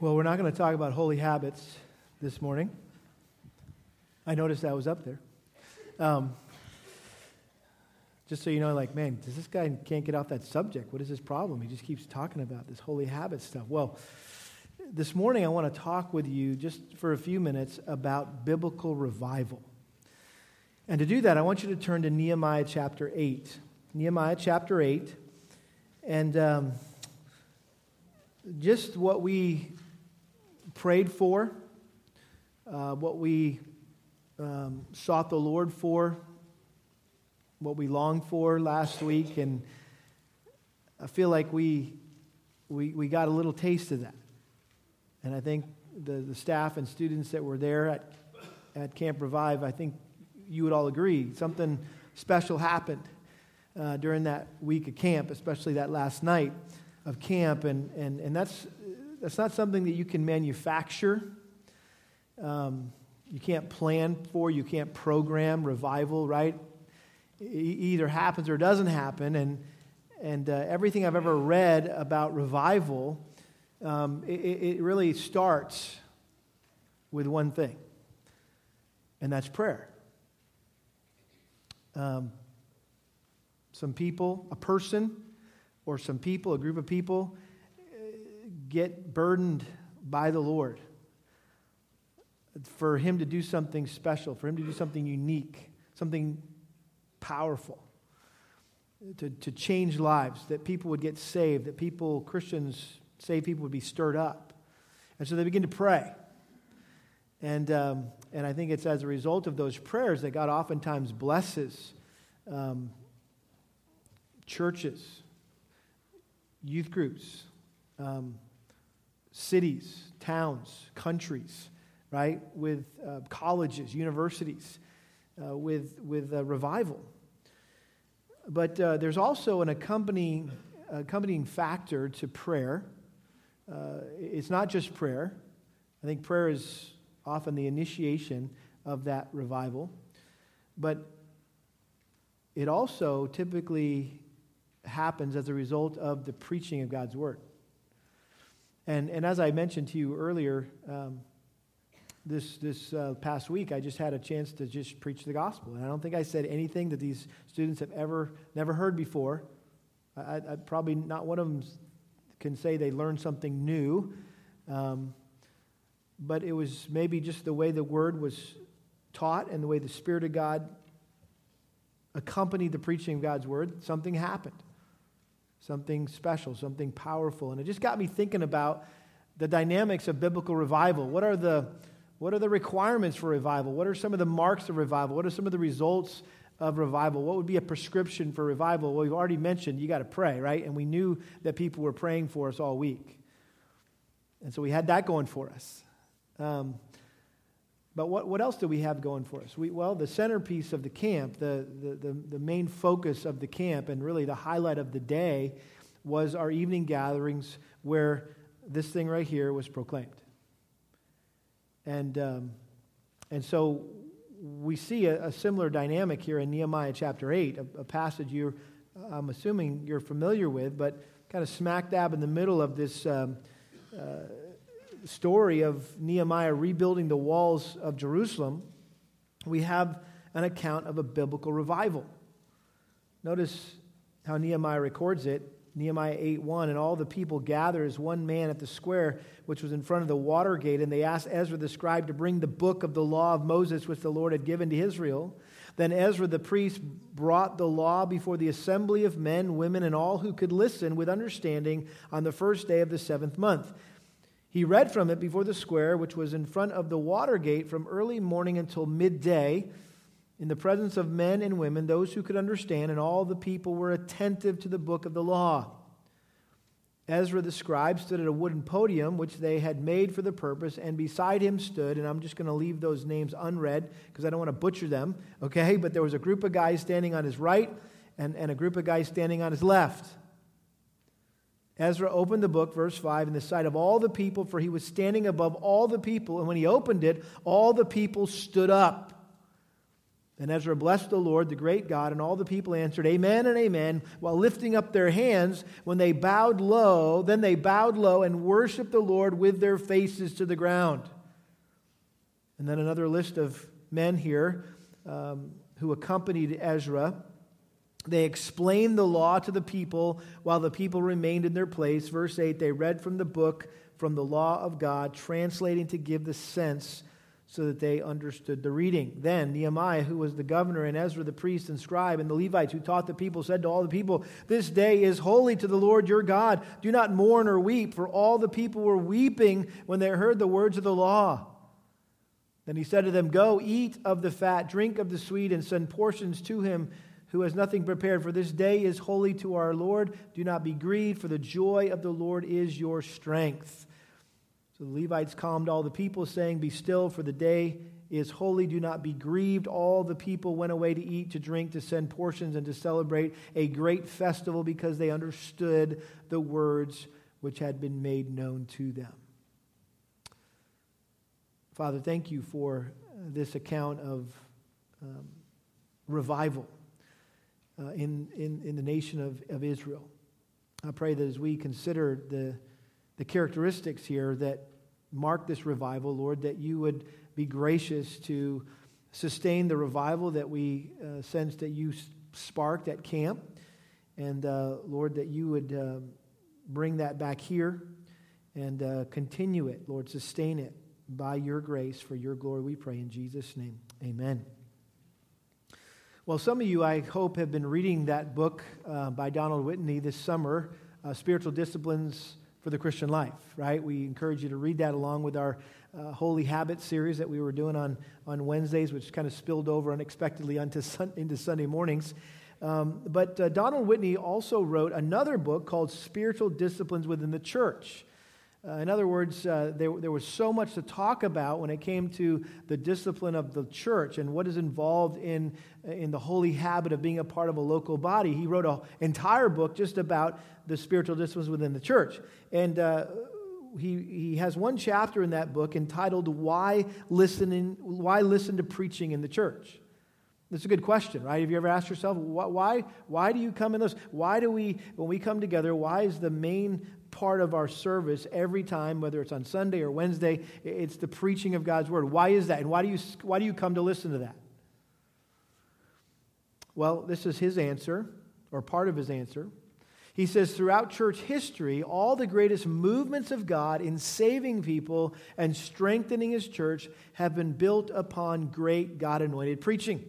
Well, we're not going to talk about holy habits this morning. I noticed that was up there. Um, just so you know, like, man, does this guy can't get off that subject? What is his problem? He just keeps talking about this holy habit stuff. Well, this morning I want to talk with you just for a few minutes about biblical revival. And to do that, I want you to turn to Nehemiah chapter 8. Nehemiah chapter 8. And um, just what we prayed for, uh, what we um, sought the Lord for, what we longed for last week, and I feel like we, we, we got a little taste of that. And I think the, the staff and students that were there at, at Camp Revive, I think you would all agree, something special happened uh, during that week of camp, especially that last night of camp. And, and, and that's, that's not something that you can manufacture. Um, you can't plan for, you can't program revival, right? It either happens or doesn't happen. And, and uh, everything I've ever read about revival, um, it, it really starts with one thing, and that's prayer. Um, some people, a person, or some people, a group of people, get burdened by the Lord for Him to do something special, for Him to do something unique, something powerful, to, to change lives, that people would get saved, that people, Christians, saved people would be stirred up. And so they begin to pray. And, um, and I think it's as a result of those prayers that God oftentimes blesses um, churches, youth groups, um, cities, towns, countries, right? With uh, colleges, universities, uh, with, with revival. But uh, there's also an accompanying, accompanying factor to prayer. Uh, it's not just prayer. I think prayer is often the initiation of that revival. But it also typically happens as a result of the preaching of God's word. And, and as I mentioned to you earlier, um, this, this uh, past week, I just had a chance to just preach the gospel. And I don't think I said anything that these students have ever, never heard before. I, I probably not one of them can say they learned something new. Um, but it was maybe just the way the word was taught and the way the Spirit of God accompanied the preaching of God's word, something happened something special, something powerful. And it just got me thinking about the dynamics of biblical revival. What are the, what are the requirements for revival? What are some of the marks of revival? What are some of the results of revival? What would be a prescription for revival? Well, we've already mentioned you got to pray, right? And we knew that people were praying for us all week. And so we had that going for us. Um, but what, what else do we have going for us? We, well, the centerpiece of the camp, the, the, the, the, main focus of the camp, and really the highlight of the day was our evening gatherings where this thing right here was proclaimed. And, um, and so we see a, a, similar dynamic here in Nehemiah chapter 8, a, a passage you're, I'm assuming you're familiar with, but kind of smack dab in the middle of this. Um, uh, story of Nehemiah rebuilding the walls of Jerusalem, we have an account of a biblical revival. Notice how Nehemiah records it. Nehemiah 8 1, and all the people gathered as one man at the square which was in front of the water gate, and they asked Ezra the scribe to bring the book of the law of Moses which the Lord had given to Israel. Then Ezra the priest brought the law before the assembly of men, women, and all who could listen with understanding on the first day of the seventh month. He read from it before the square, which was in front of the water gate from early morning until midday, in the presence of men and women, those who could understand, and all the people were attentive to the book of the law. Ezra the scribe stood at a wooden podium which they had made for the purpose, and beside him stood, and I'm just going to leave those names unread because I don't want to butcher them, okay? But there was a group of guys standing on his right and, and a group of guys standing on his left. Ezra opened the book, verse 5, in the sight of all the people, for he was standing above all the people. And when he opened it, all the people stood up. And Ezra blessed the Lord, the great God, and all the people answered, Amen and Amen, while lifting up their hands when they bowed low. Then they bowed low and worshiped the Lord with their faces to the ground. And then another list of men here um, who accompanied Ezra. They explained the law to the people while the people remained in their place. Verse 8 they read from the book, from the law of God, translating to give the sense so that they understood the reading. Then Nehemiah, who was the governor, and Ezra the priest and scribe, and the Levites who taught the people, said to all the people, This day is holy to the Lord your God. Do not mourn or weep, for all the people were weeping when they heard the words of the law. Then he said to them, Go, eat of the fat, drink of the sweet, and send portions to him who has nothing prepared. For this day is holy to our Lord. Do not be grieved, for the joy of the Lord is your strength. So the Levites calmed all the people, saying, Be still, for the day is holy. Do not be grieved. All the people went away to eat, to drink, to send portions, and to celebrate a great festival because they understood the words which had been made known to them. Father, thank you for this account of um, revival uh, in, in, in the nation of, of Israel. I pray that as we consider the the characteristics here that mark this revival, Lord, that you would be gracious to sustain the revival that we uh, sense that you sparked at camp. And uh, Lord, that you would uh, bring that back here and uh, continue it, Lord, sustain it by your grace for your glory, we pray in Jesus' name. Amen. Well, some of you, I hope, have been reading that book uh, by Donald Whitney this summer, uh, Spiritual Disciplines for the Christian life, right? We encourage you to read that along with our uh, Holy Habits series that we were doing on, on Wednesdays, which kind of spilled over unexpectedly onto sun, into Sunday mornings. Um, but uh, Donald Whitney also wrote another book called Spiritual Disciplines Within the Church. Uh, in other words, uh, there, there was so much to talk about when it came to the discipline of the church and what is involved in, in the holy habit of being a part of a local body. He wrote an entire book just about the spiritual disciplines within the church. And uh, he, he has one chapter in that book entitled Why, Listening, Why Listen to Preaching in the Church? That's a good question, right? Have you ever asked yourself, why, why do you come in this? Why do we, when we come together, why is the main part of our service every time, whether it's on Sunday or Wednesday, it's the preaching of God's word? Why is that? And why do you, why do you come to listen to that? Well, this is his answer, or part of his answer. He says, throughout church history, all the greatest movements of God in saving people and strengthening his church have been built upon great God anointed preaching.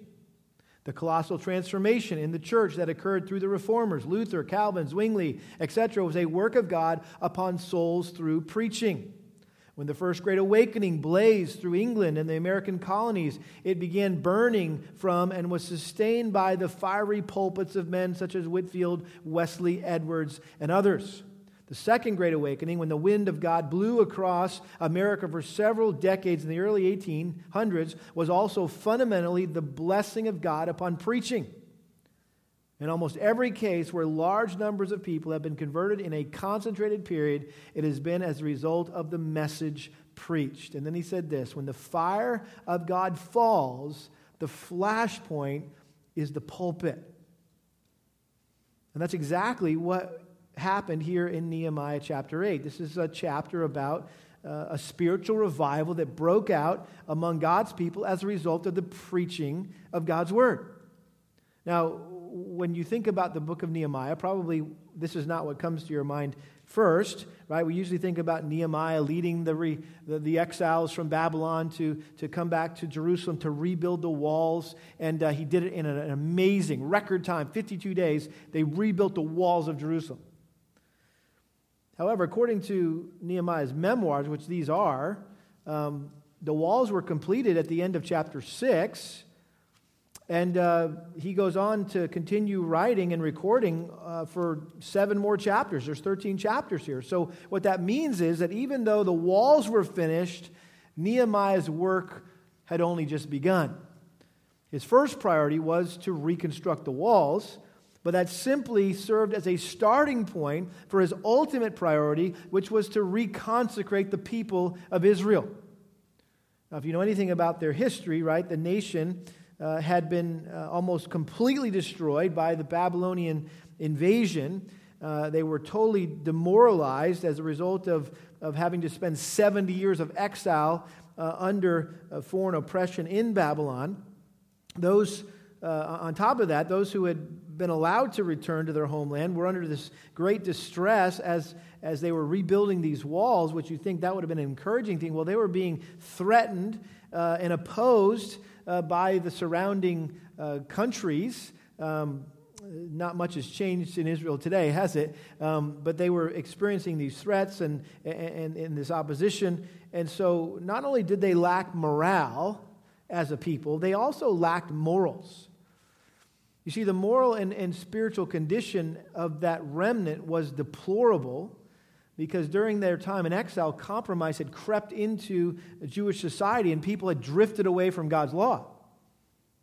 The colossal transformation in the church that occurred through the reformers, Luther, Calvin, Zwingli, etc., was a work of God upon souls through preaching. When the First Great Awakening blazed through England and the American colonies, it began burning from and was sustained by the fiery pulpits of men such as Whitefield, Wesley, Edwards, and others. The Second Great Awakening, when the wind of God blew across America for several decades in the early 1800s, was also fundamentally the blessing of God upon preaching. In almost every case where large numbers of people have been converted in a concentrated period, it has been as a result of the message preached. And then he said this when the fire of God falls, the flashpoint is the pulpit. And that's exactly what happened here in Nehemiah chapter 8. This is a chapter about uh, a spiritual revival that broke out among God's people as a result of the preaching of God's word. Now, when you think about the book of Nehemiah, probably this is not what comes to your mind first, right? We usually think about Nehemiah leading the, re, the, the, exiles from Babylon to, to come back to Jerusalem to rebuild the walls. And uh, he did it in an, an amazing record time 52 days. They rebuilt the walls of Jerusalem. However, according to Nehemiah's memoirs, which these are, um, the walls were completed at the end of chapter 6. And uh, he goes on to continue writing and recording uh, for seven more chapters. There's 13 chapters here. So, what that means is that even though the walls were finished, Nehemiah's work had only just begun. His first priority was to reconstruct the walls, but that simply served as a starting point for his ultimate priority, which was to reconsecrate the people of Israel. Now, if you know anything about their history, right, the nation uh, had been uh, almost completely destroyed by the Babylonian invasion. Uh, they were totally demoralized as a result of, of having to spend 70 years of exile uh, under foreign oppression in Babylon. Those, uh, on top of that, those who had been allowed to return to their homeland were under this great distress as, as they were rebuilding these walls, which you think that would have been an encouraging thing. Well, they were being threatened uh, and opposed uh, by the surrounding uh, countries. Um, not much has changed in Israel today, has it? Um, but they were experiencing these threats and, and, and this opposition. And so not only did they lack morale as a people, they also lacked morals. You see, the moral and, and spiritual condition of that remnant was deplorable because during their time in exile, compromise had crept into Jewish society and people had drifted away from God's law.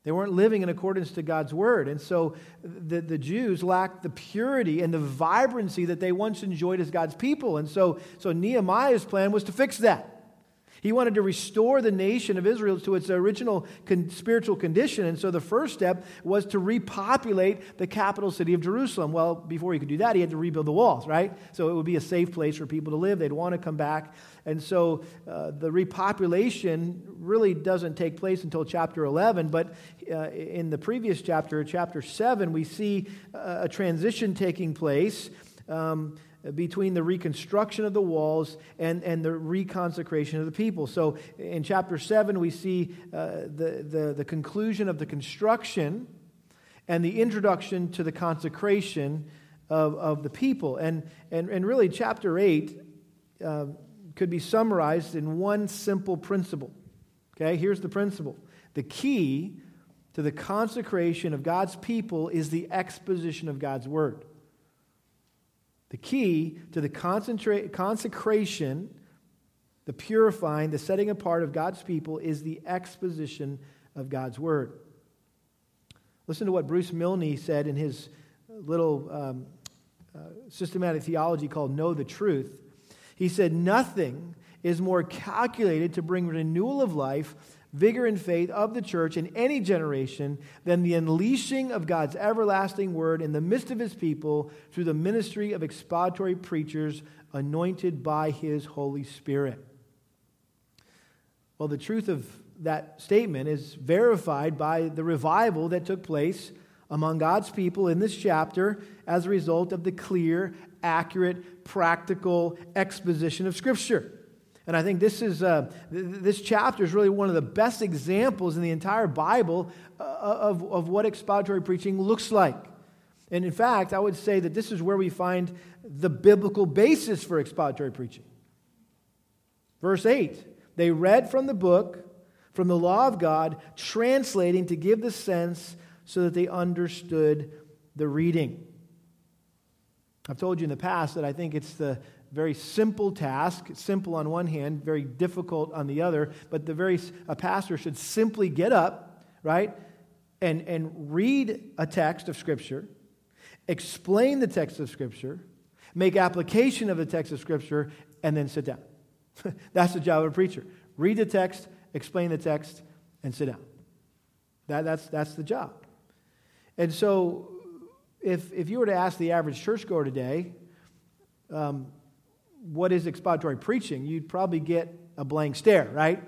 They weren't living in accordance to God's word. And so the, the Jews lacked the purity and the vibrancy that they once enjoyed as God's people. And so, so Nehemiah's plan was to fix that. He wanted to restore the nation of Israel to its original con- spiritual condition. And so the first step was to repopulate the capital city of Jerusalem. Well, before he could do that, he had to rebuild the walls, right? So it would be a safe place for people to live. They'd want to come back. And so uh, the repopulation really doesn't take place until chapter 11. But uh, in the previous chapter, chapter 7, we see uh, a transition taking place. Um, between the reconstruction of the walls and, and the reconsecration of the people. So in chapter 7, we see uh, the, the, the conclusion of the construction and the introduction to the consecration of, of the people. And, and, and really, chapter 8 uh, could be summarized in one simple principle. Okay, here's the principle the key to the consecration of God's people is the exposition of God's word. The key to the consecration, the purifying, the setting apart of God's people is the exposition of God's word. Listen to what Bruce Milne said in his little um, uh, systematic theology called Know the Truth. He said, Nothing is more calculated to bring renewal of life vigor and faith of the church in any generation than the unleashing of God's everlasting word in the midst of his people through the ministry of expository preachers anointed by his Holy Spirit. Well, the truth of that statement is verified by the revival that took place among God's people in this chapter as a result of the clear, accurate, practical exposition of Scripture. And I think this, is, uh, this chapter is really one of the best examples in the entire Bible uh, of, of what expository preaching looks like. And in fact, I would say that this is where we find the biblical basis for expository preaching. Verse 8 they read from the book, from the law of God, translating to give the sense so that they understood the reading. I've told you in the past that I think it's the very simple task, simple on one hand, very difficult on the other, but the very a pastor should simply get up, right? And and read a text of scripture, explain the text of scripture, make application of the text of scripture and then sit down. that's the job of a preacher. Read the text, explain the text and sit down. That, that's, that's the job. And so, if, if you were to ask the average churchgoer today, um, what is expository preaching, you'd probably get a blank stare, right?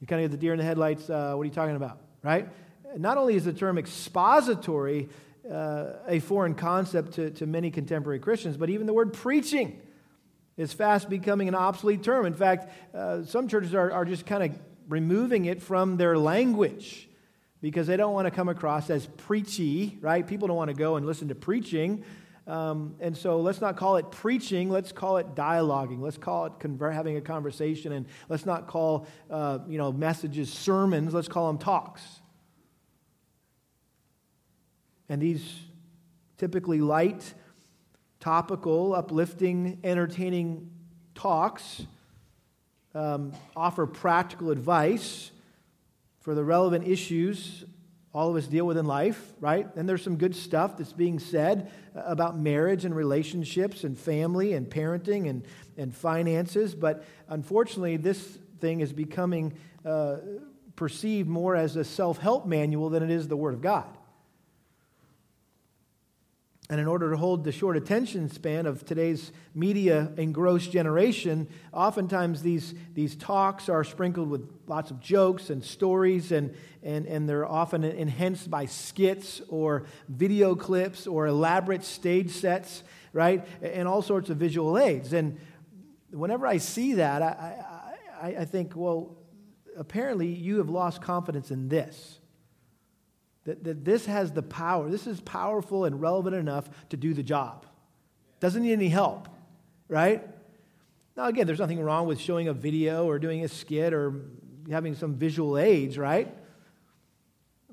You kind of get the deer in the headlights. Uh, what are you talking about, right? Not only is the term expository uh, a foreign concept to, to many contemporary Christians, but even the word preaching is fast becoming an obsolete term. In fact, uh, some churches are, are just kind of removing it from their language because they don't want to come across as preachy, right? People don't want to go and listen to preaching. Um, and so let's not call it preaching, let's call it dialoguing. Let's call it conver- having a conversation, and let's not call uh, you know, messages sermons, let's call them talks. And these typically light, topical, uplifting, entertaining talks um, offer practical advice for the relevant issues all of us deal with in life, right? And there's some good stuff that's being said about marriage and relationships and family and parenting and, and finances. But unfortunately, this thing is becoming uh, perceived more as a self help manual than it is the Word of God. And in order to hold the short attention span of today's media engrossed generation, oftentimes these, these talks are sprinkled with lots of jokes and stories, and, and, and they're often enhanced by skits or video clips or elaborate stage sets, right? And all sorts of visual aids. And whenever I see that, I, I, I think, well, apparently you have lost confidence in this. That, that this has the power. This is powerful and relevant enough to do the job. Doesn't need any help, right? Now, again, there's nothing wrong with showing a video or doing a skit or having some visual aids, right?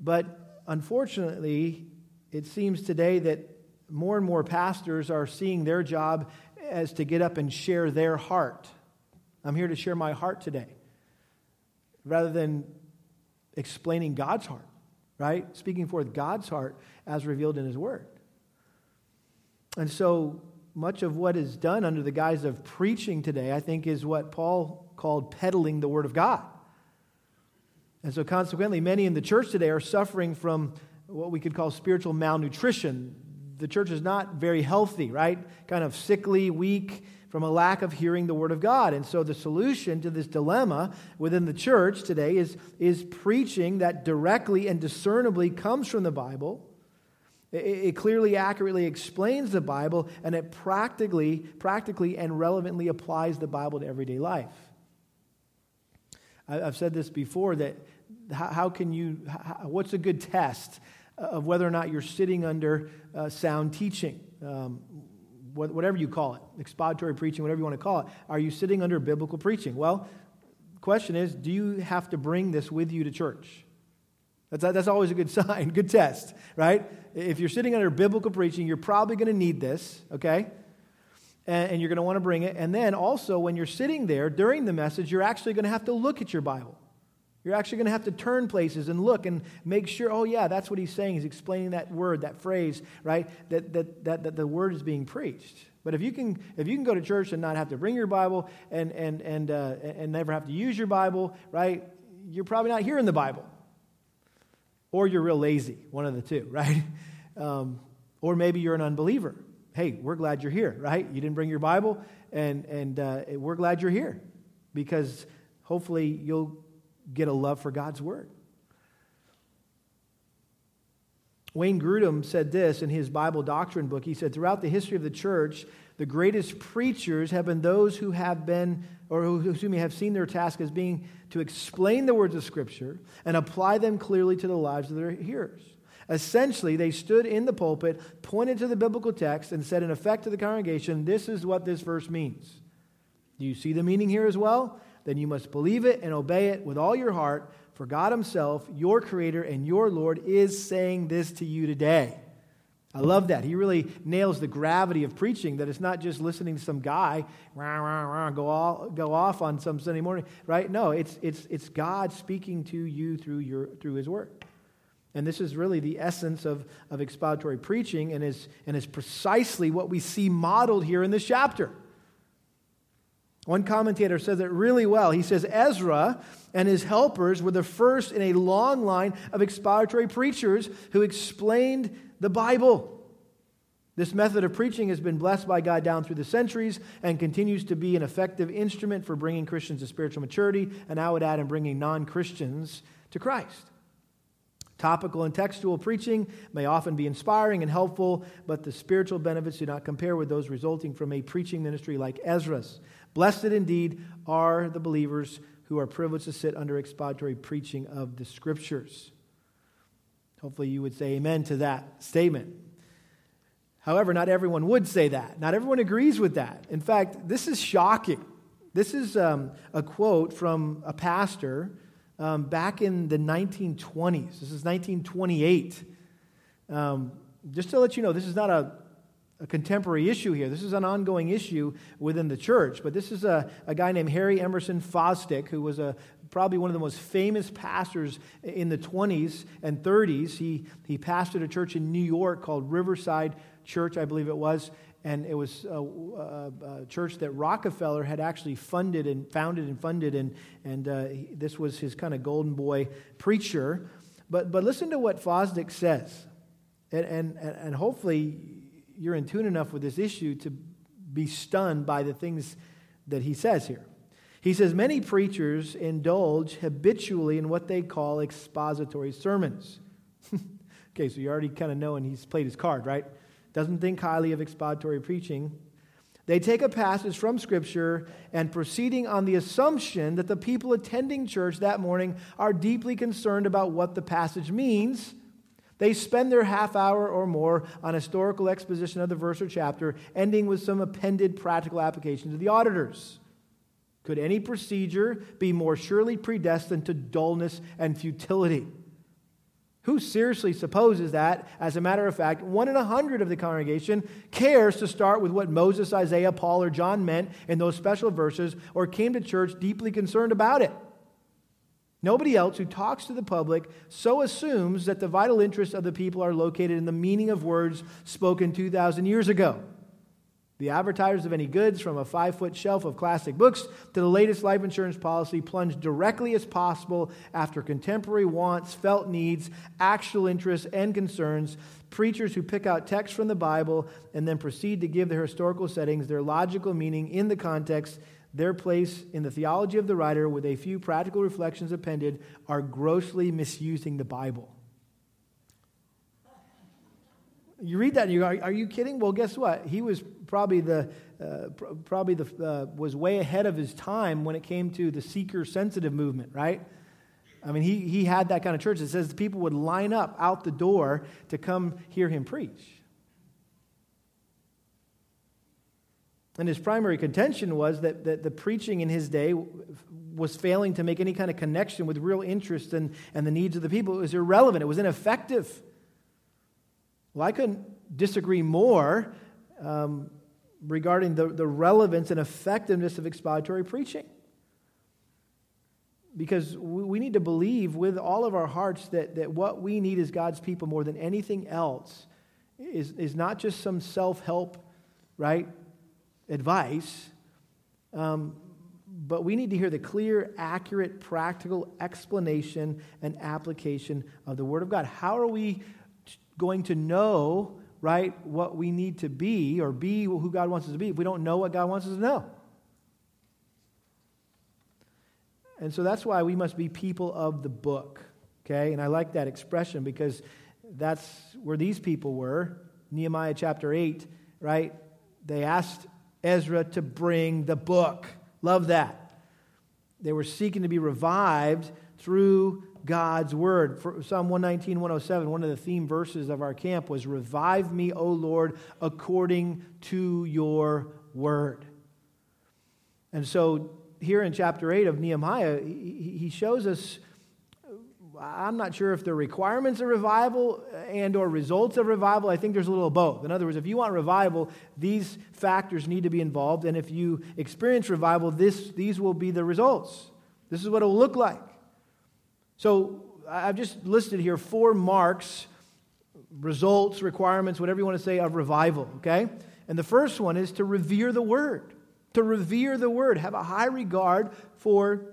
But unfortunately, it seems today that more and more pastors are seeing their job as to get up and share their heart. I'm here to share my heart today, rather than explaining God's heart right? Speaking forth God's heart as revealed in His Word. And so much of what is done under the guise of preaching today, I think, is what Paul called peddling the Word of God. And so, consequently, many in the church today are suffering from what we could call spiritual malnutrition. The church is not very healthy, right? Kind of sickly, weak, from a lack of hearing the Word of God. And so the solution to this dilemma within the church today is, is preaching that directly and discernibly comes from the Bible. It, it clearly, accurately explains the Bible, and it practically, practically and relevantly applies the Bible to everyday life. I've said this before that how, can you, what's a good test of whether or not you're sitting under uh, sound teaching? Um, whatever you call it, expository preaching, whatever you want to call it, are you sitting under biblical preaching? Well, the question is, do you have to bring this with you to church? That's, that's always a good sign, good test, right? If you're sitting under biblical preaching, you're probably going to need this, okay? And you're going to want to bring it. And then also, when you're sitting there during the message, you're actually going to have to look at your Bible. You're actually going to have to turn places and look and make sure, oh, yeah, that's what he's saying. He's explaining that word, that phrase, right? That, that, that, that the word is being preached. But if you can, if you can go to church and not have to bring your Bible and, and, and, uh, and never have to use your Bible, right? You're probably not hearing the Bible. Or you're real lazy, one of the two, right? Um, or maybe you're an unbeliever. Hey, we're glad you're here, right? You didn't bring your Bible, and, and uh, we're glad you're here because hopefully you'll get a love for God's word. Wayne Grudem said this in his Bible doctrine book. He said, Throughout the history of the church, the greatest preachers have been those who have been, or who, who me, have seen their task as being to explain the words of Scripture and apply them clearly to the lives of their hearers. Essentially, they stood in the pulpit, pointed to the biblical text, and said, in effect, to the congregation, This is what this verse means. Do you see the meaning here as well? Then you must believe it and obey it with all your heart, for God Himself, your Creator and your Lord, is saying this to you today. I love that. He really nails the gravity of preaching, that it's not just listening to some guy rah, rah, rah, go, all, go off on some Sunday morning, right? No, it's, it's, it's God speaking to you through, your, through His Word. And this is really the essence of, of expository preaching and is, and is precisely what we see modeled here in this chapter. One commentator says it really well. He says Ezra and his helpers were the first in a long line of expository preachers who explained the Bible. This method of preaching has been blessed by God down through the centuries and continues to be an effective instrument for bringing Christians to spiritual maturity, and I would add, in bringing non Christians to Christ. Topical and textual preaching may often be inspiring and helpful, but the spiritual benefits do not compare with those resulting from a preaching ministry like Ezra's. Blessed indeed are the believers who are privileged to sit under expository preaching of the scriptures. Hopefully, you would say amen to that statement. However, not everyone would say that. Not everyone agrees with that. In fact, this is shocking. This is um, a quote from a pastor um, back in the 1920s. This is 1928. Um, just to let you know, this is not a a contemporary issue here. This is an ongoing issue within the church. But this is a, a guy named Harry Emerson Fosdick, who was a, probably one of the most famous pastors in the 20s and 30s. He, he pastored a church in New York called Riverside Church, I believe it was. And it was uh, a, a, uh, uh, a, church that Rockefeller had actually funded and founded and funded, and, and uh, he, this was his kind of golden boy preacher. But, but listen to what Fosdick says, and, and, and hopefully you're in tune enough with this issue to be stunned by the things that he says here. He says, Many preachers indulge habitually in what they call expository sermons. okay, so you already kind of know, and he's played his card, right? Doesn't think highly of expository preaching. They take a passage from Scripture and proceeding on the assumption that the people attending church that morning are deeply concerned about what the passage means. They spend their half hour or more on historical exposition of the verse or chapter, ending with some appended practical application to the auditors. Could any procedure be more surely predestined to dullness and futility? Who seriously supposes that, as a matter of fact, one in a hundred of the congregation cares to start with what Moses, Isaiah, Paul, or John meant in those special verses or came to church deeply concerned about it? Nobody else who talks to the public so assumes that the vital interests of the people are located in the meaning of words spoken 2,000 years ago. The advertisers of any goods, from a five foot shelf of classic books to the latest life insurance policy, plunge directly as possible after contemporary wants, felt needs, actual interests, and concerns. Preachers who pick out texts from the Bible and then proceed to give their historical settings their logical meaning in the context, their place in the theology of the writer, with a few practical reflections appended, are grossly misusing the Bible. You read that and you go, are, are you kidding? Well, guess what? He was probably the, uh, probably the, uh, was way ahead of his time when it came to the seeker sensitive movement, right? I mean, he, he had that kind of church. It says the people would line up out the door to come hear him preach. And his primary contention was that, that the preaching in his day was failing to make any kind of connection with real interest and, and the needs of the people. It was irrelevant, it was ineffective. Well, I couldn't disagree more um, regarding the, the relevance and effectiveness of expository preaching. Because we need to believe with all of our hearts that, that what we need as God's people more than anything else is, is not just some self help, right, advice, um, but we need to hear the clear, accurate, practical explanation and application of the Word of God. How are we going to know, right, what we need to be or be who God wants us to be if we don't know what God wants us to know? And so that's why we must be people of the book, okay? And I like that expression because that's where these people were. Nehemiah chapter 8, right? They asked Ezra to bring the book. Love that. They were seeking to be revived through God's word. For Psalm 119, 107, one of the theme verses of our camp was Revive me, O Lord, according to your word. And so here in chapter 8 of Nehemiah, he shows us I'm not sure if the requirements of revival and or results of revival. I think there's a little of both. In other words, if you want revival, these factors need to be involved. And if you experience revival, this, these will be the results. This is what it will look like. So I've just listed here four marks, results, requirements, whatever you want to say, of revival, okay? And the first one is to revere the Word. To revere the Word, have a high regard for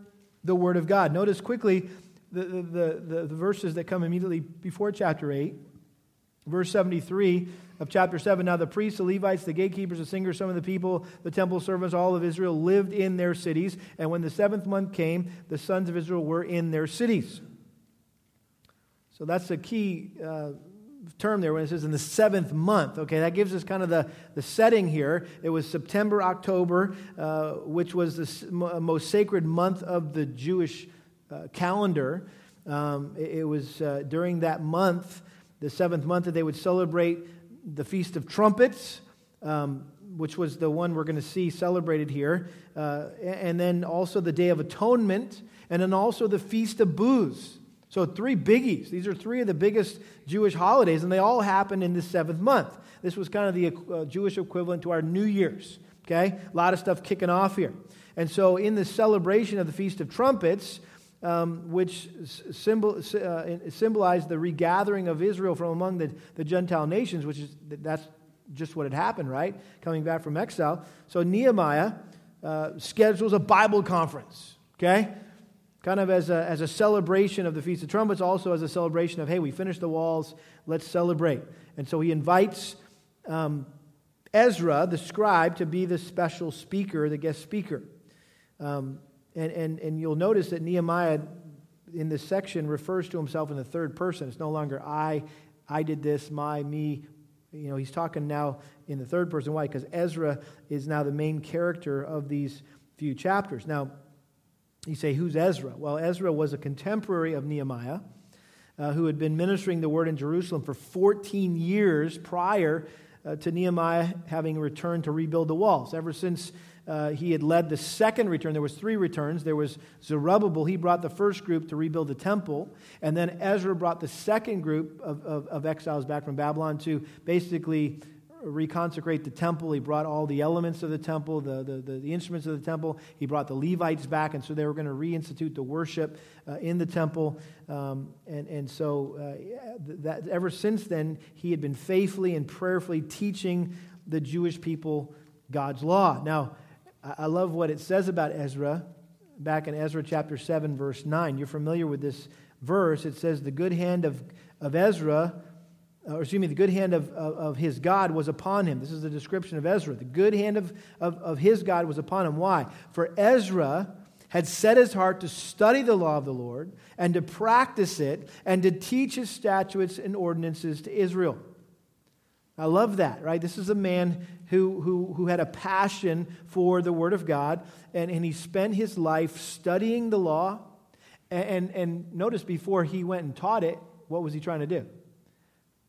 the Word of God. Notice quickly the, the, the, the verses that come immediately before chapter 8. Verse 73 of chapter 7 Now the priests, the Levites, the gatekeepers, the singers, some of the people, the temple servants, all of Israel lived in their cities. And when the seventh month came, the sons of Israel were in their cities. So that's the key uh, term there when it says in the seventh month. Okay, that gives us kind of the, the setting here. It was September, October, uh, which was the most sacred month of the Jewish uh, calendar. Um, it, it, was uh, during that month, the seventh month, that they would celebrate the Feast of Trumpets, um, which was the one we're going to see celebrated here, uh, and then also the Day of Atonement, and then also the Feast of Booths. So, three biggies. These are three of the biggest Jewish holidays, and they all happen in the seventh month. This was kind of the uh, Jewish equivalent to our New Year's. Okay? A lot of stuff kicking off here. And so, in the celebration of the Feast of Trumpets, um, which symbol, uh, symbolized the regathering of Israel from among the, the Gentile nations, which is that's just what had happened, right? Coming back from exile. So Nehemiah uh, schedules a Bible conference, okay? Kind of as a, as a celebration of the Feast of Trumpets, also as a celebration of, hey, we finished the walls, let's celebrate. And so he invites um, Ezra, the scribe, to be the special speaker, the guest speaker. Um, and, and, and you'll notice that Nehemiah in this section refers to himself in the third person. It's no longer I, I did this, my, me. You know, he's talking now in the third person. Why? Because Ezra is now the main character of these few chapters. Now, you say, who's Ezra? Well, Ezra was a contemporary of Nehemiah uh, who had been ministering the word in Jerusalem for 14 years prior uh, to Nehemiah having returned to rebuild the walls. Ever since uh, he had led the second return. There was three returns. There was Zerubbabel. He brought the first group to rebuild the temple. And then Ezra brought the second group of, of, of exiles back from Babylon to basically reconsecrate the temple. He brought all the elements of the temple, the, the, the, the, instruments of the temple. He brought the Levites back, and so they were going to reinstitute the worship uh, in the temple. Um, and, and so, uh, that, ever since then, he had been faithfully and prayerfully teaching the Jewish people God's law. Now, I love what it says about Ezra back in Ezra chapter 7, verse 9. You're familiar with this verse. It says, The good hand of, of Ezra, uh, or excuse me, the good hand of, of, of, his God was upon him. This is the description of Ezra. The good hand of, of, of his God was upon him. Why? For Ezra had set his heart to study the law of the Lord and to practice it and to teach his statutes and ordinances to Israel. I love that, right? This is a man who, who, who had a passion for the Word of God, and, and he spent his life studying the law. And, and, and notice before he went and taught it, what was he trying to do?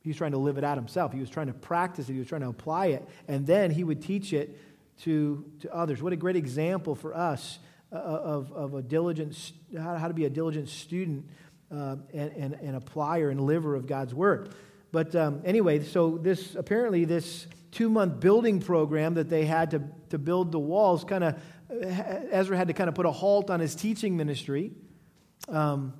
He was trying to live it out himself. He was trying to practice it. He was trying to apply it. And then he would teach it to, to others. What a great example for us uh, of, of a diligent, how to be a diligent student uh, and, and, and applier and liver of God's word. But um, anyway, so this apparently this two month building program that they had to, to build the walls kind of Ezra had to kind of put a halt on his teaching ministry. Um,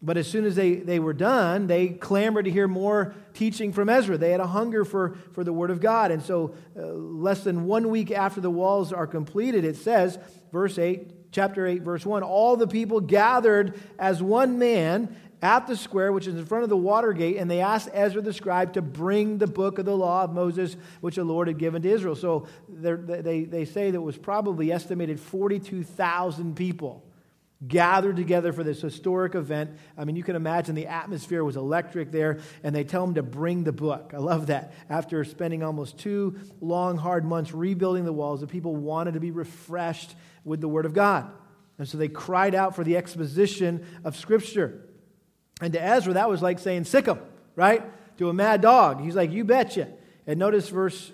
but as soon as they, they were done, they clamored to hear more teaching from Ezra. They had a hunger for, for the Word of God. And so, uh, less than one week after the walls are completed, it says, verse 8, chapter 8, verse 1 All the people gathered as one man at the square, which is in front of the water gate, and they asked Ezra the scribe to bring the book of the law of Moses, which the Lord had given to Israel. So they, they say that it was probably estimated 42,000 people gathered together for this historic event. I mean, you can imagine the atmosphere was electric there, and they tell them to bring the book. I love that. After spending almost two long, hard months rebuilding the walls, the people wanted to be refreshed with the Word of God. And so they cried out for the exposition of Scripture. And to Ezra, that was like saying, sick him, right? To a mad dog. He's like, you betcha. And notice verse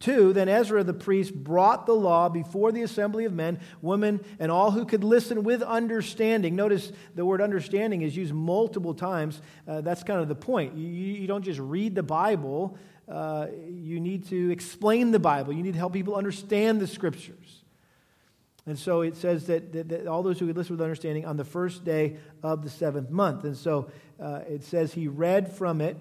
2 Then Ezra the priest brought the law before the assembly of men, women, and all who could listen with understanding. Notice the word understanding is used multiple times. Uh, that's kind of the point. You, you don't just read the Bible, uh, you need to explain the Bible, you need to help people understand the scriptures. And so it says that, that, that, all those who could listen with understanding on the first day of the seventh month. And so uh, it says he read from it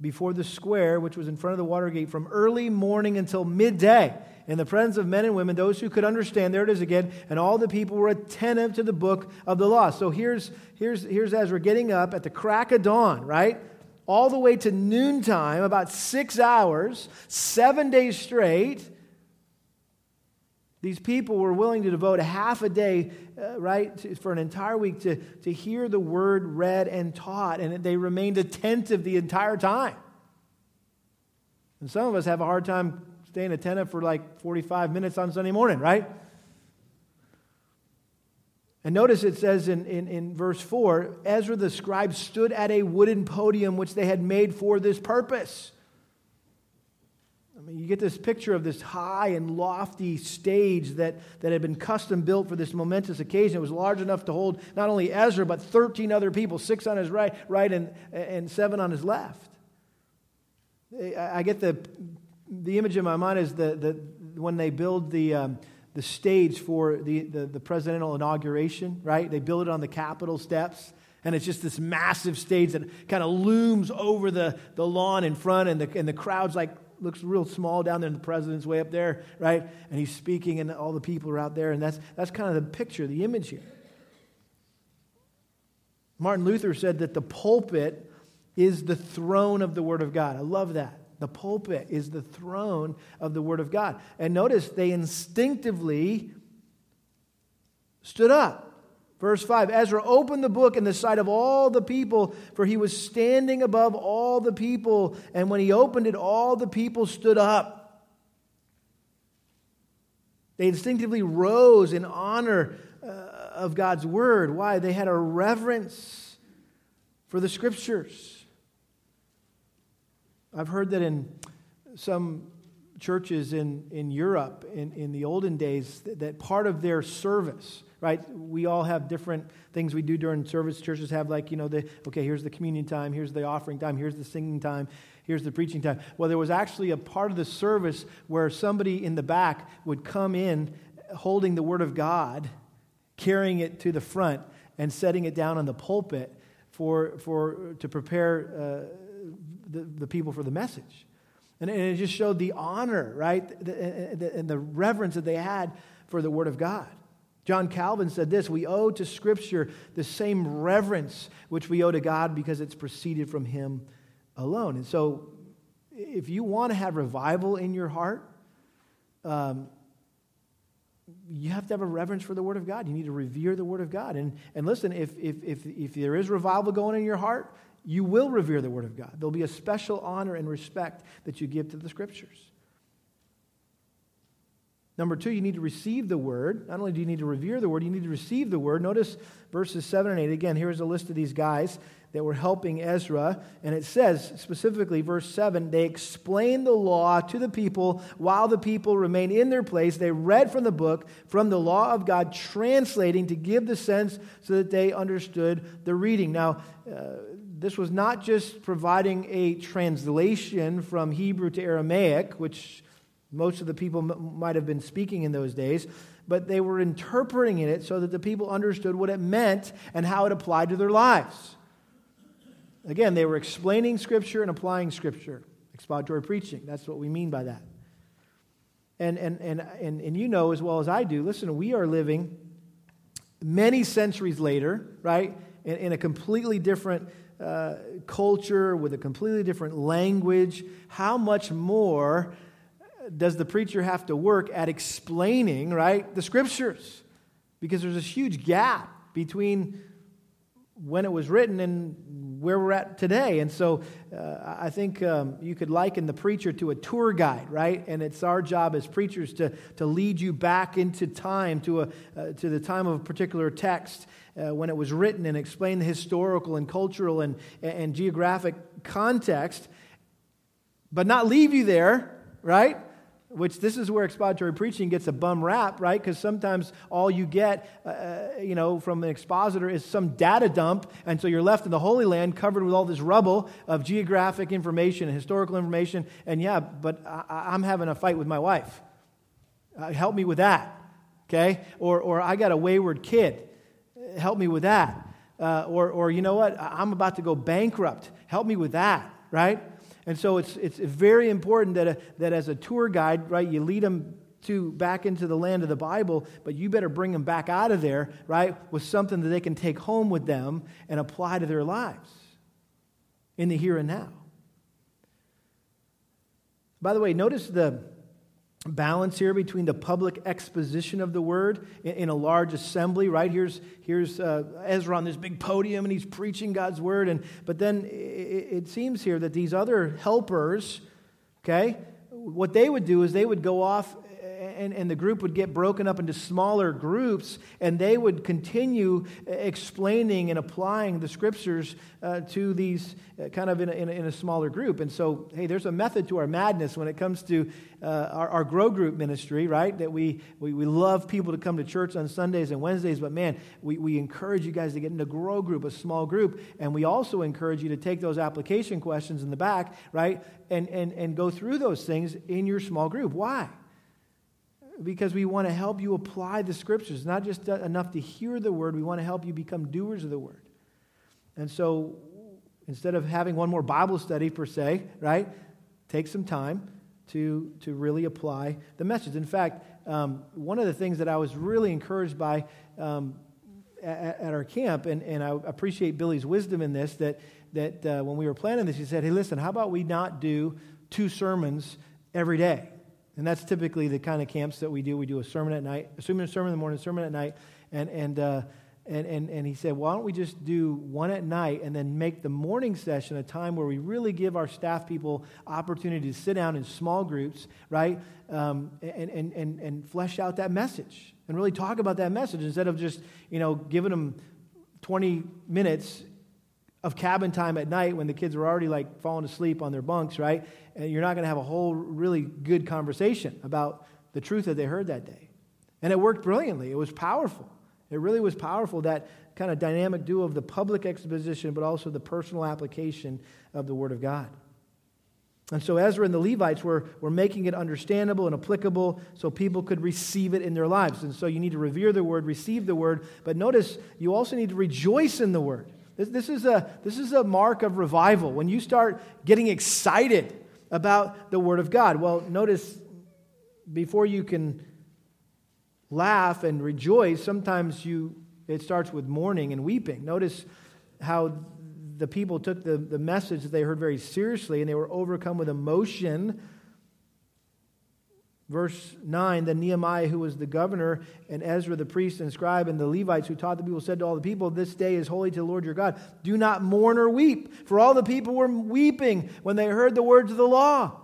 before the square, which was in front of the water gate, from early morning until midday in the presence of men and women, those who could understand. There it is again. And all the people were attentive to the book of the law. So here's, here's, here's Ezra getting up at the crack of dawn, right? All the way to noontime, about six hours, seven days straight these people were willing to devote a half a day, uh, right, to, for an entire week to, to hear the word read and taught, and they remained attentive the entire time. And some of us have a hard time staying attentive for like 45 minutes on Sunday morning, right? And notice it says in, in, in verse 4 Ezra the scribe stood at a wooden podium which they had made for this purpose. I mean, you get this picture of this high and lofty stage that, that had been custom built for this momentous occasion. It was large enough to hold not only Ezra, but 13 other people, six on his right, right and, and seven on his left. I get the, the image in my mind is the, the, when they build the, um, the stage for the, the, the presidential inauguration, right? They build it on the Capitol steps. And it's just this massive stage that kind of looms over the, the lawn in front, and the, and the crowd's like looks real small down there, and the president's way up there, right? And he's speaking, and all the people are out there, and that's, that's kind of the picture, the image here. Martin Luther said that the pulpit is the throne of the Word of God. I love that. The pulpit is the throne of the Word of God. And notice they instinctively stood up. Verse 5 Ezra opened the book in the sight of all the people, for he was standing above all the people. And when he opened it, all the people stood up. They instinctively rose in honor uh, of God's word. Why? They had a reverence for the scriptures. I've heard that in some churches in, in Europe in, in the olden days, that, that part of their service, right? We all have different things we do during service. Churches have like, you know, the okay, here's the communion time, here's the offering time, here's the singing time, here's the preaching time. Well, there was actually a part of the service where somebody in the back would come in holding the word of God, carrying it to the front and setting it down on the pulpit for, for to prepare uh, the, the people for the message. And, and it just showed the honor, right, and the reverence that they had for the Word of God. John Calvin said this We owe to Scripture the same reverence which we owe to God because it's proceeded from Him alone. And so, if you want to have revival in your heart, um, you have to have a reverence for the Word of God. You need to revere the Word of God. And, and listen, if, if, if, if there is revival going in your heart, you will revere the Word of God. There'll be a special honor and respect that you give to the Scriptures. Number two, you need to receive the word. Not only do you need to revere the word, you need to receive the word. Notice verses 7 and 8. Again, here's a list of these guys that were helping Ezra. And it says specifically, verse 7 they explained the law to the people while the people remained in their place. They read from the book, from the law of God, translating to give the sense so that they understood the reading. Now, uh, this was not just providing a translation from Hebrew to Aramaic, which most of the people m- might have been speaking in those days, but they were interpreting it so that the people understood what it meant and how it applied to their lives. Again, they were explaining Scripture and applying Scripture. Expository preaching. That's what we mean by that. And, and, and, and, and you know as well as I do, listen, we are living many centuries later, right, in, in a completely different uh, culture with a completely different language. How much more does the preacher have to work at explaining, right, the scriptures? Because there's this huge gap between when it was written and where we're at today. And so uh, I think um, you could liken the preacher to a tour guide, right? And it's our job as preachers to, to lead you back into time, to, a, uh, to the time of a particular text uh, when it was written and explain the historical and cultural and, and geographic context, but not leave you there, right? Which this is where expository preaching gets a bum rap, right? Because sometimes all you get, uh, uh, you know, from an expositor is some data dump, and so you're left in the Holy Land covered with all this rubble of geographic information and historical information. And yeah, but I, am having a fight with my wife. Uh, help me with that, okay? Or, or I got a wayward kid. Help me with that. Uh, or, or you know what? I'm about to go bankrupt. Help me with that, right? And so it's, it's very important that, a, that as a tour guide, right, you lead them to back into the land of the Bible, but you better bring them back out of there, right, with something that they can take home with them and apply to their lives in the here and now. By the way, notice the balance here between the public exposition of the word in, a large assembly right? Here's, here's uh, ezra on this big podium and he's preaching god's word and but then it, it seems here that these other helpers okay what they would do is they would go off and, and the group would get broken up into smaller groups, and they would continue explaining and applying the scriptures uh, to these uh, kind of in a, in, a, in a, smaller group. And so, hey, there's a method to our madness when it comes to uh, our, our grow group ministry, right? That we, we, we love people to come to church on Sundays and Wednesdays, but man, we, we encourage you guys to get into a grow group, a small group, and we also encourage you to take those application questions in the back, right? And, and, and go through those things in your small group. Why? Because we want to help you apply the scriptures. Not just enough to hear the word, we want to help you become doers of the word. And so instead of having one more Bible study per se, right, take some time to, to really apply the message. In fact, um, one of the things that I was really encouraged by um, at, at, our camp, and, and I appreciate Billy's wisdom in this, that, that uh, when we were planning this, he said, hey, listen, how about we not do two sermons every day? And that's typically the kind of camps that we do. We do a sermon at night, assuming a sermon in the morning, sermon at night, and, and uh, and, and, and he said, why don't we just do one at night and then make the morning session a time where we really give our staff people opportunity to sit down in small groups, right? Um, and, and, and, and flesh out that message and really talk about that message instead of just, you know, giving them 20 minutes of cabin time at night when the kids are already like falling asleep on their bunks, right? And you're not going to have a whole really good conversation about the truth that they heard that day. And it worked brilliantly. It was powerful. It really was powerful, that kind of dynamic duo of the public exposition, but also the personal application of the Word of God. And so Ezra and the Levites were, were making it understandable and applicable so people could receive it in their lives. And so you need to revere the Word, receive the Word, but notice you also need to rejoice in the Word. This, this, is, a, this is a mark of revival. When you start getting excited about the Word of God, well, notice before you can laugh and rejoice, sometimes you, it starts with mourning and weeping. Notice how the people took the, the message that they heard very seriously and they were overcome with emotion. Verse 9 Then Nehemiah, who was the governor, and Ezra, the priest and scribe, and the Levites who taught the people, said to all the people, This day is holy to the Lord your God. Do not mourn or weep. For all the people were weeping when they heard the words of the law.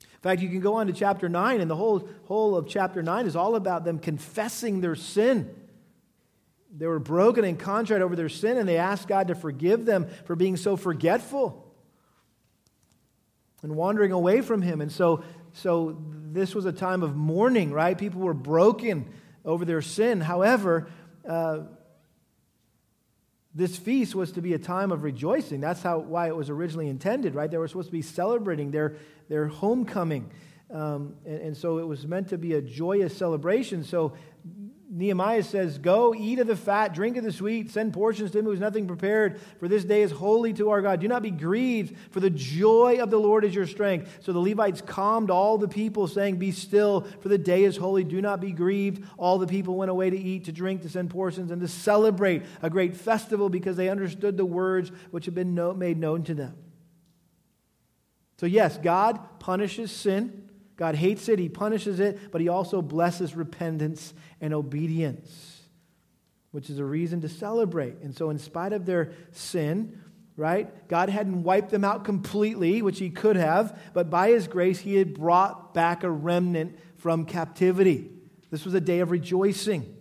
In fact, you can go on to chapter 9, and the whole, whole of chapter 9 is all about them confessing their sin. They were broken and contrite over their sin, and they asked God to forgive them for being so forgetful and wandering away from Him. And so, so this was a time of mourning, right? People were broken over their sin. However, uh, this feast was to be a time of rejoicing. That's how, why it was originally intended, right? They were supposed to be celebrating their, their homecoming. Um, and, and so it was meant to be a joyous celebration. So Nehemiah says, Go, eat of the fat, drink of the sweet, send portions to him who has nothing prepared, for this day is holy to our God. Do not be grieved, for the joy of the Lord is your strength. So the Levites calmed all the people, saying, Be still, for the day is holy. Do not be grieved. All the people went away to eat, to drink, to send portions, and to celebrate a great festival because they understood the words which had been made known to them. So, yes, God punishes sin. God hates it, He punishes it, but He also blesses repentance and obedience, which is a reason to celebrate. And so, in spite of their sin, right, God hadn't wiped them out completely, which He could have, but by His grace, He had brought back a remnant from captivity. This was a day of rejoicing.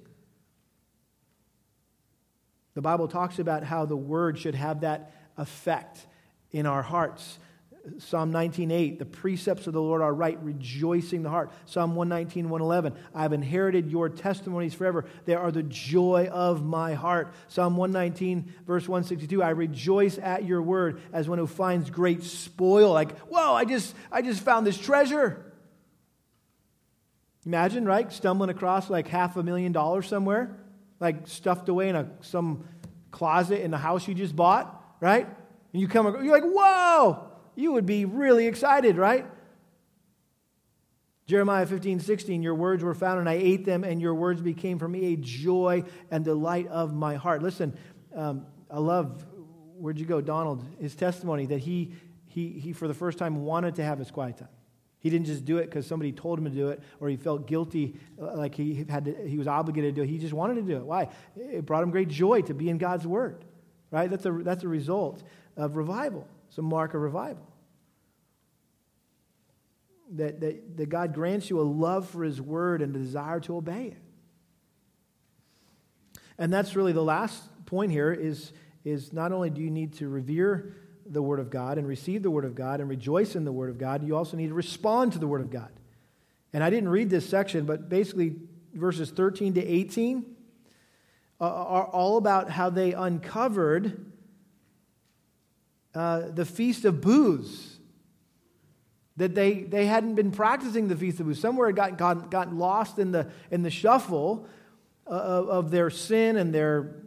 The Bible talks about how the word should have that effect in our hearts. Psalm 19:8, the precepts of the Lord are right, rejoicing the heart. Psalm 119, 111, I have inherited your testimonies forever. They are the joy of my heart. Psalm 119, verse 162, I rejoice at your word as one who finds great spoil. Like, whoa, I just, I just found this treasure. Imagine, right? Stumbling across like half a million dollars somewhere, like stuffed away in a, some closet in the house you just bought, right? And you come, you're like, whoa, you would be really excited, right? Jeremiah 15, 16, your words were found and I ate them, and your words became for me a joy and delight of my heart. Listen, um, I love, where'd you go, Donald, his testimony that he, he, he, for the first time, wanted to have his quiet time. He didn't just do it because somebody told him to do it or he felt guilty, uh, like he, had to, he was obligated to do it. He just wanted to do it. Why? It brought him great joy to be in God's Word, right? That's a, that's a result of revival. It's a mark of revival. That, that, that God grants you a love for His Word and a desire to obey it. And that's really the last point here is, is not only do you need to revere the Word of God and receive the Word of God and rejoice in the Word of God, you also need to respond to the Word of God. And I didn't read this section, but basically verses 13 to 18 uh, are all about how they uncovered uh, the Feast of Booths. That they, they hadn't been practicing the Feast of Booths. Somewhere had gotten, gotten, gotten lost in the, in the shuffle uh, of, of their sin and their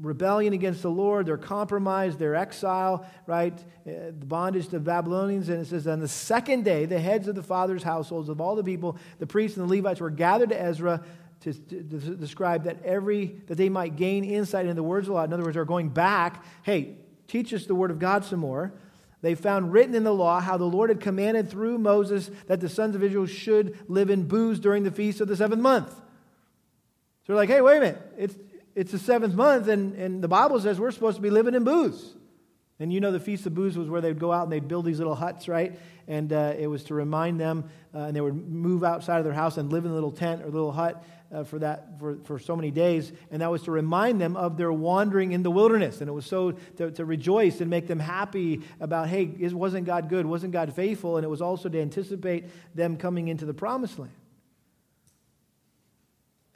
rebellion against the Lord, their compromise, their exile, right? Uh, the bondage to Babylonians. And it says, On the second day, the heads of the fathers' households of all the people, the priests and the Levites, were gathered to Ezra to, to, to describe that every that they might gain insight into the words of the law. In other words, they're going back. Hey, teach us the word of God some more. They found written in the law how the Lord had commanded through Moses that the sons of Israel should live in booths during the feast of the seventh month. So they're like, hey, wait a minute. It's, it's the seventh month, and, and the Bible says we're supposed to be living in booths. And you know, the Feast of Booths was where they'd go out and they'd build these little huts, right? And uh, it was to remind them, uh, and they would move outside of their house and live in a little tent or little hut uh, for that for, for so many days. And that was to remind them of their wandering in the wilderness. And it was so to, to rejoice and make them happy about, hey, wasn't God good? Wasn't God faithful? And it was also to anticipate them coming into the promised land.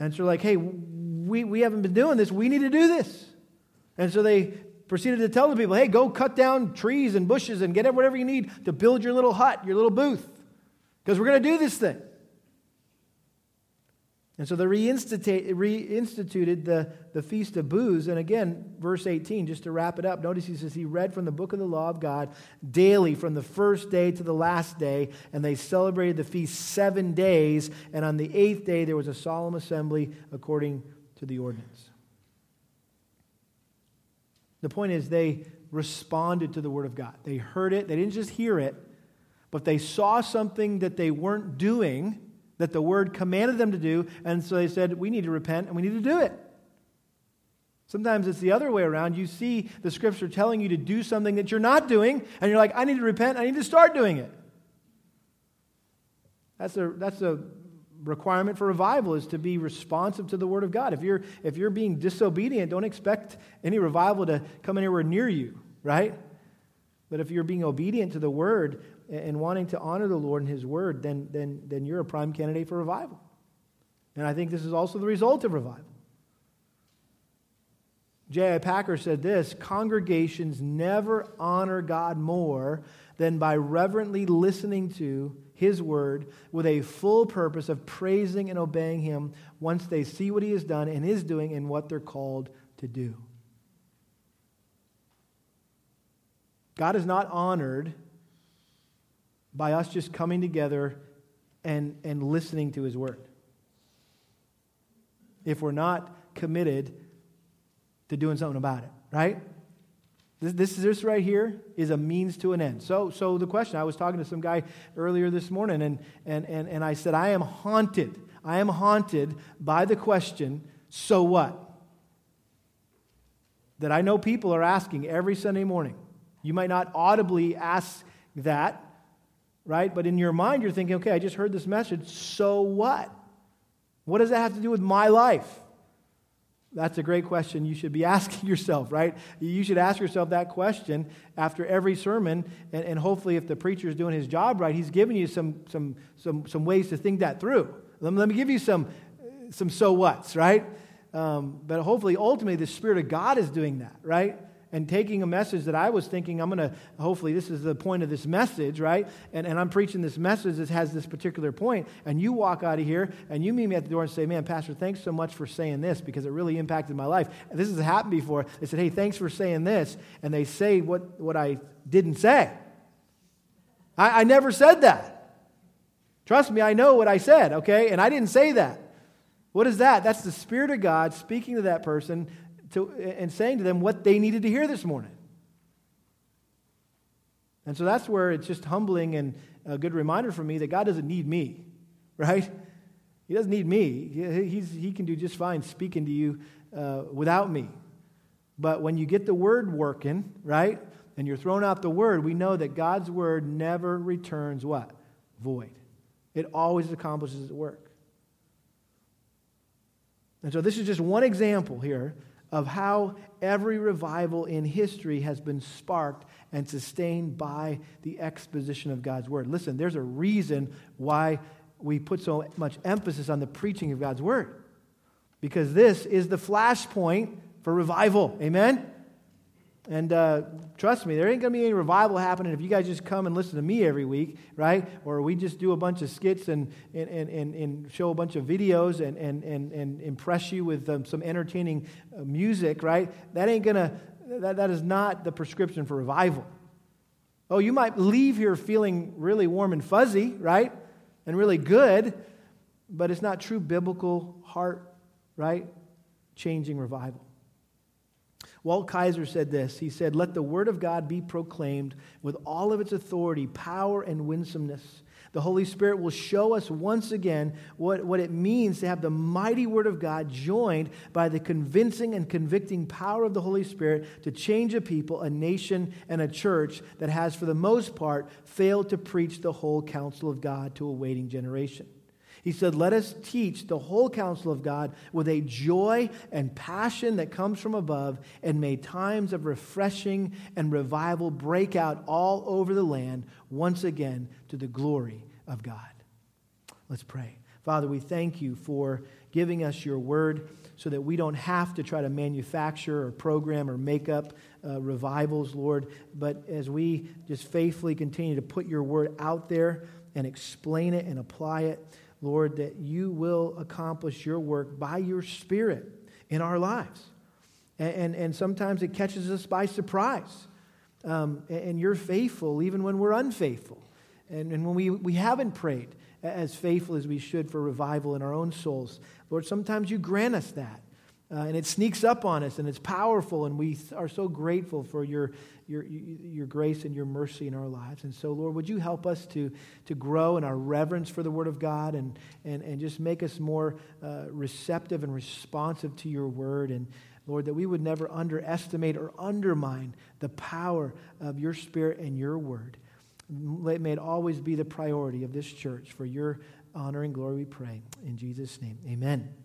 And so, like, hey, we, we haven't been doing this. We need to do this. And so they proceeded to tell the people, hey, go cut down trees and bushes and get whatever you need to build your little hut, your little booth, because we're going to do this thing. And so they reinstituted the, the Feast of Booths. And again, verse 18, just to wrap it up, notice he says, He read from the book of the law of God daily from the first day to the last day. And they celebrated the feast seven days. And on the eighth day, there was a solemn assembly according to the ordinance. The point is, they responded to the Word of God. They heard it, they didn't just hear it, but they saw something that they weren't doing, that the Word commanded them to do, and so they said, We need to repent and we need to do it. Sometimes it's the other way around. You see the Scripture telling you to do something that you're not doing, and you're like, I need to repent, I need to start doing it. That's a, that's a requirement for revival is to be responsive to the word of God. If you're if you're being disobedient, don't expect any revival to come anywhere near you, right? But if you're being obedient to the word and wanting to honor the Lord and his word, then then then you're a prime candidate for revival. And I think this is also the result of revival. J.I. Packer said this congregations never honor God more than by reverently listening to his word with a full purpose of praising and obeying him once they see what he has done and is doing and what they're called to do. God is not honored by us just coming together and, and listening to his word. If we're not committed to doing something about it, right? This, this, this right here is a means to an end. So, so the question I was talking to some guy earlier this morning, and, and, and, and I said, I am haunted. I am haunted by the question, so what? That I know people are asking every Sunday morning. You might not audibly ask that, right? But in your mind, you're thinking, okay, I just heard this message, so what? What does that have to do with my life? That's a great question you should be asking yourself, right? You should ask yourself that question after every sermon, and, and hopefully, if the preacher is doing his job right, he's giving you some, some, some, some ways to think that through. Let me, let me give you some, some so what's, right? Um, but hopefully, ultimately, the Spirit of God is doing that, right? And taking a message that I was thinking, I'm going to, hopefully, this is the point of this message, right? And, and I'm preaching this message that has this particular point, and you walk out of here and you meet me at the door and say, Man, Pastor, thanks so much for saying this because it really impacted my life. And this has happened before. They said, Hey, thanks for saying this. And they say what, what I didn't say. I, I never said that. Trust me, I know what I said, okay? And I didn't say that. What is that? That's the Spirit of God speaking to that person to, and saying to them what they needed to hear this morning. And so that's where it's just humbling and a good reminder for me that God doesn't need me, right? He doesn't need me. He's, he can do just fine speaking to you uh, without me. But when you get the word working, right, and you're throwing out the word, we know that God's word never returns what? Void. It always accomplishes its work. And so this is just one example here of how every revival in history has been sparked and sustained by the exposition of God's word. Listen, there's a reason why we put so much emphasis on the preaching of God's word. Because this is the flashpoint for revival. Amen? And uh, trust me, there ain't going to be any revival happening if you guys just come and listen to me every week, right? Or we just do a bunch of skits and, and, and, and show a bunch of videos and, and, and, and impress you with um, some entertaining uh, music, right? That ain't going to, that, that is not the prescription for revival. Oh, you might leave here feeling really warm and fuzzy, right? And really good, but it's not true biblical heart, right? Changing revival. Walt Kaiser said this. He said, Let the word of God be proclaimed with all of its authority, power, and winsomeness. The Holy Spirit will show us once again what, what it means to have the mighty Word of God joined by the convincing and convicting power of the Holy Spirit to change a people, a nation, and a church that has, for the most part, failed to preach the whole counsel of God to a waiting generation. He said, Let us teach the whole counsel of God with a joy and passion that comes from above, and may times of refreshing and revival break out all over the land once again to the glory of God. Let's pray. Father, we thank you for giving us your word so that we don't have to try to manufacture or program or make up uh, revivals, Lord. But as we just faithfully continue to put your word out there and explain it and apply it, Lord, that you will accomplish your work by your Spirit in our lives. And, and, and sometimes it catches us by surprise. Um, and you're faithful even when we're unfaithful. And, and when we, we haven't prayed as faithful as we should for revival in our own souls. Lord, sometimes you grant us that. Uh, and it sneaks up on us and it's powerful, and we are so grateful for your, your, your grace and your mercy in our lives. And so, Lord, would you help us to, to grow in our reverence for the Word of God and, and, and just make us more uh, receptive and responsive to your Word? And Lord, that we would never underestimate or undermine the power of your Spirit and your Word. May it always be the priority of this church for your honor and glory, we pray. In Jesus' name, amen.